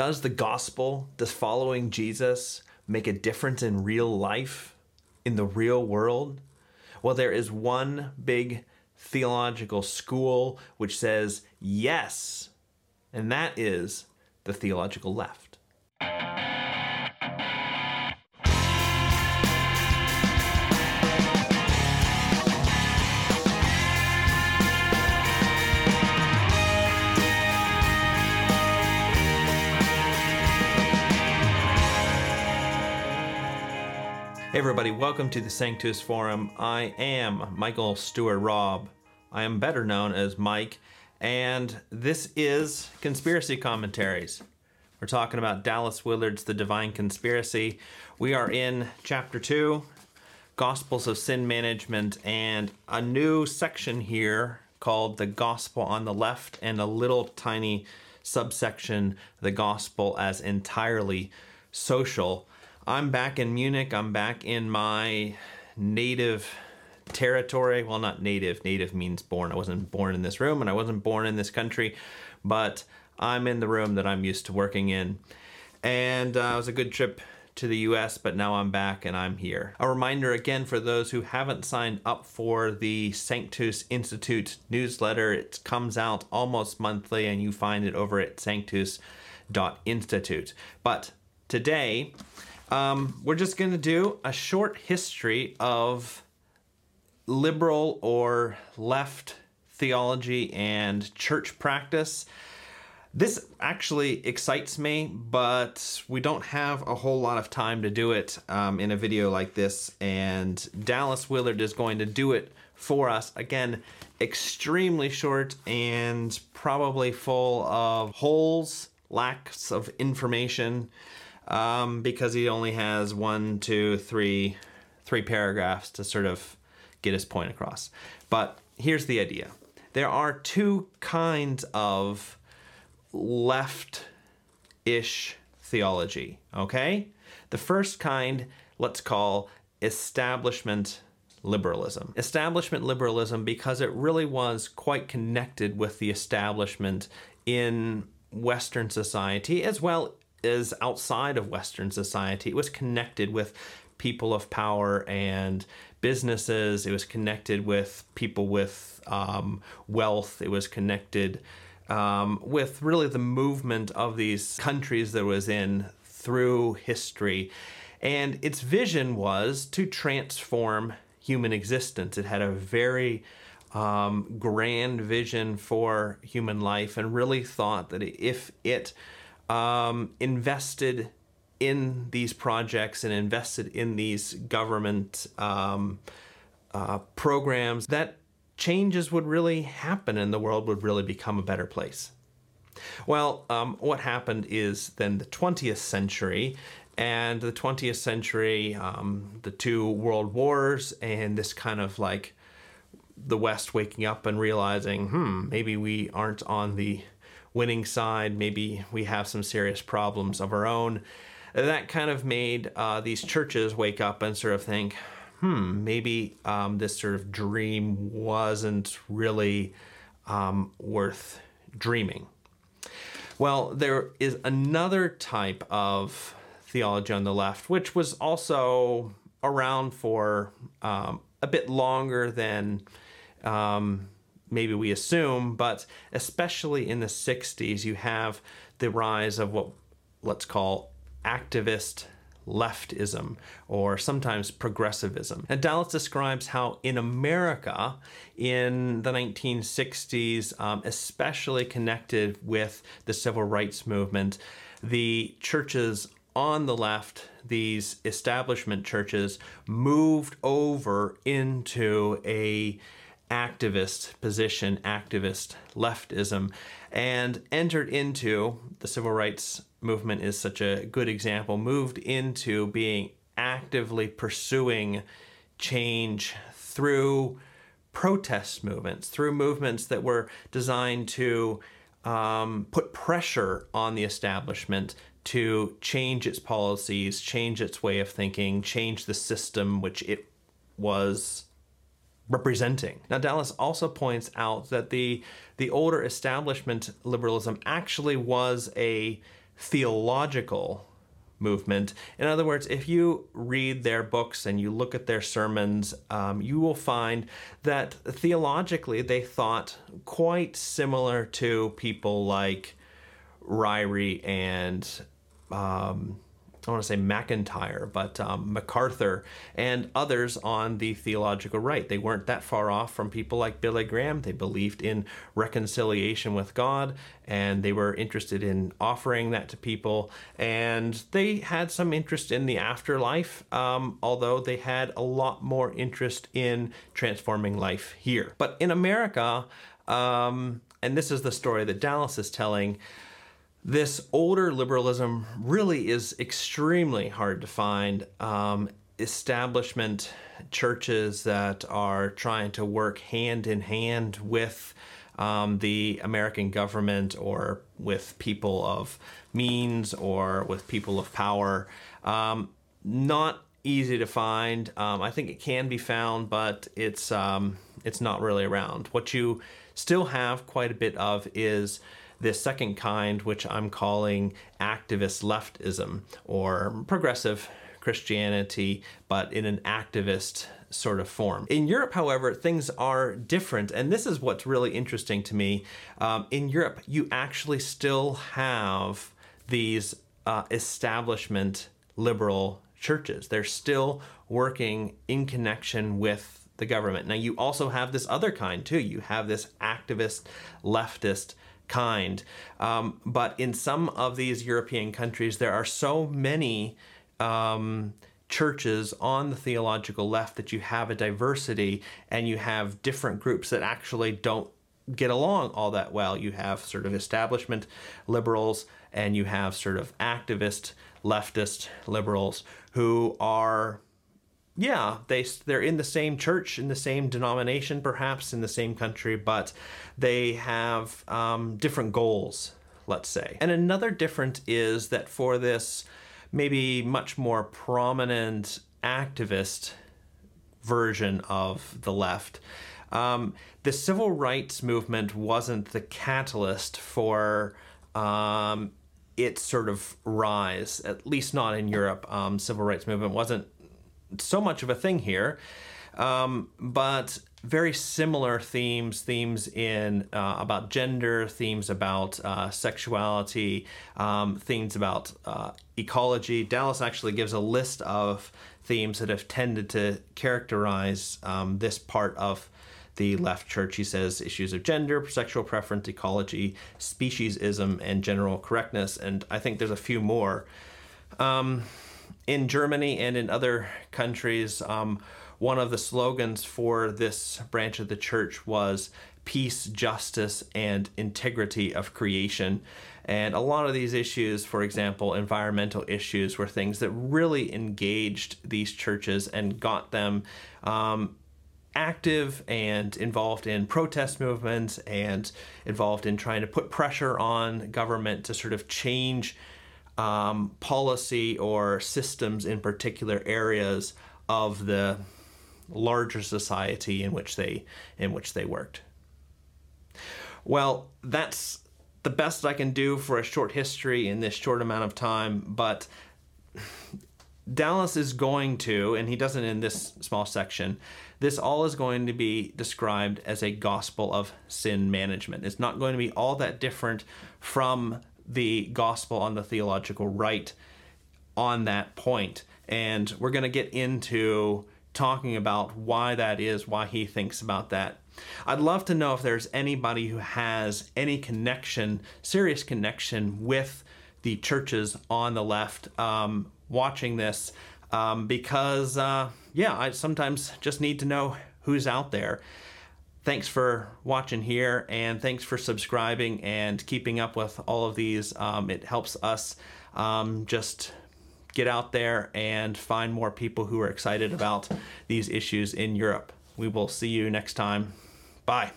Does the gospel, does following Jesus make a difference in real life, in the real world? Well, there is one big theological school which says yes, and that is the theological left. Everybody, welcome to the Sanctus Forum. I am Michael Stewart Robb. I am better known as Mike, and this is Conspiracy Commentaries. We're talking about Dallas Willard's The Divine Conspiracy. We are in Chapter 2, Gospels of Sin Management, and a new section here called The Gospel on the Left, and a little tiny subsection, The Gospel as Entirely Social. I'm back in Munich. I'm back in my native territory. Well, not native. Native means born. I wasn't born in this room and I wasn't born in this country, but I'm in the room that I'm used to working in. And uh, it was a good trip to the US, but now I'm back and I'm here. A reminder again for those who haven't signed up for the Sanctus Institute newsletter, it comes out almost monthly and you find it over at sanctus.institute. But today, um, we're just going to do a short history of liberal or left theology and church practice. This actually excites me, but we don't have a whole lot of time to do it um, in a video like this. And Dallas Willard is going to do it for us. Again, extremely short and probably full of holes, lacks of information um, because he only has one, two, three, three paragraphs to sort of get his point across. But here's the idea: there are two kinds of left-ish theology. Okay, the first kind, let's call establishment liberalism. Establishment liberalism because it really was quite connected with the establishment in Western society as well is outside of Western society. It was connected with people of power and businesses. It was connected with people with um, wealth. It was connected um, with really the movement of these countries that was in through history. And its vision was to transform human existence. It had a very um, grand vision for human life and really thought that if it um, invested in these projects and invested in these government um, uh, programs, that changes would really happen and the world would really become a better place. Well, um, what happened is then the 20th century, and the 20th century, um, the two world wars, and this kind of like the West waking up and realizing, hmm, maybe we aren't on the winning side. Maybe we have some serious problems of our own. That kind of made uh, these churches wake up and sort of think, hmm, maybe um, this sort of dream wasn't really um, worth dreaming. Well, there is another type of theology on the left, which was also around for um, a bit longer than um, maybe we assume, but especially in the 60s, you have the rise of what let's call activist leftism or sometimes progressivism. And Dallas describes how in America in the 1960s, um, especially connected with the civil rights movement, the churches on the left, these establishment churches, moved over into a activist position, activist leftism, and entered into the civil rights movement is such a good example, moved into being actively pursuing change through protest movements, through movements that were designed to um, put pressure on the establishment to change its policies, change its way of thinking, change the system which it was representing. Now, Dallas also points out that the the older establishment liberalism actually was a theological movement. In other words, if you read their books and you look at their sermons, um, you will find that theologically they thought quite similar to people like Ryrie and um, I want to say McIntyre, but um, MacArthur and others on the theological right. They weren't that far off from people like Billy Graham. They believed in reconciliation with God and they were interested in offering that to people. And they had some interest in the afterlife, um, although they had a lot more interest in transforming life here. But in America, um, and this is the story that Dallas is telling this older liberalism really is extremely hard to find. Um, establishment churches that are trying to work hand in hand with um, the American government or with people of means or with people of power. Um, not easy to find. Um, I think it can be found, but it's um, it's not really around. What you still have quite a bit of is this second kind, which I'm calling activist leftism or progressive Christianity, but in an activist sort of form. In Europe, however, things are different, and this is what's really interesting to me. Um, in Europe, you actually still have these uh, establishment liberal churches. They're still working in connection with the government. Now, you also have this other kind too. You have this activist leftist kind. Um, but in some of these European countries, there are so many um, churches on the theological left that you have a diversity and you have different groups that actually don't get along all that well. You have sort of establishment liberals and you have sort of activist leftist liberals who are yeah, they they're in the same church, in the same denomination, perhaps in the same country, but they have um, different goals. Let's say, and another difference is that for this maybe much more prominent activist version of the left, um, the civil rights movement wasn't the catalyst for um, its sort of rise, at least not in Europe. Um, civil rights movement wasn't so much of a thing here. Um, but very similar themes themes in uh, about gender themes about uh, sexuality um, themes about uh, ecology dallas actually gives a list of themes that have tended to characterize um, this part of the left church he says issues of gender sexual preference ecology speciesism and general correctness and i think there's a few more um, in Germany and in other countries, um, one of the slogans for this branch of the church was peace, justice, and integrity of creation. And a lot of these issues, for example, environmental issues, were things that really engaged these churches and got them um, active and involved in protest movements and involved in trying to put pressure on government to sort of change um, policy or systems in particular areas of the larger society in which they in which they worked. Well, that's the best I can do for a short history in this short amount of time, but Dallas is going to, and he doesn't in this small section, this all is going to be described as a gospel of sin management. It's not going to be all that different from the gospel on the theological right on that point. And we're going to get into talking about why that is, why he thinks about that. I'd love to know if there's anybody who has any connection, serious connection with the churches on the left um, watching this, um, because, uh, yeah, I sometimes just need to know who's out there thanks for watching here and thanks for subscribing and keeping up with all of these. Um, it helps us um, just get out there and find more people who are excited about these issues in Europe. We will see you next time. Bye.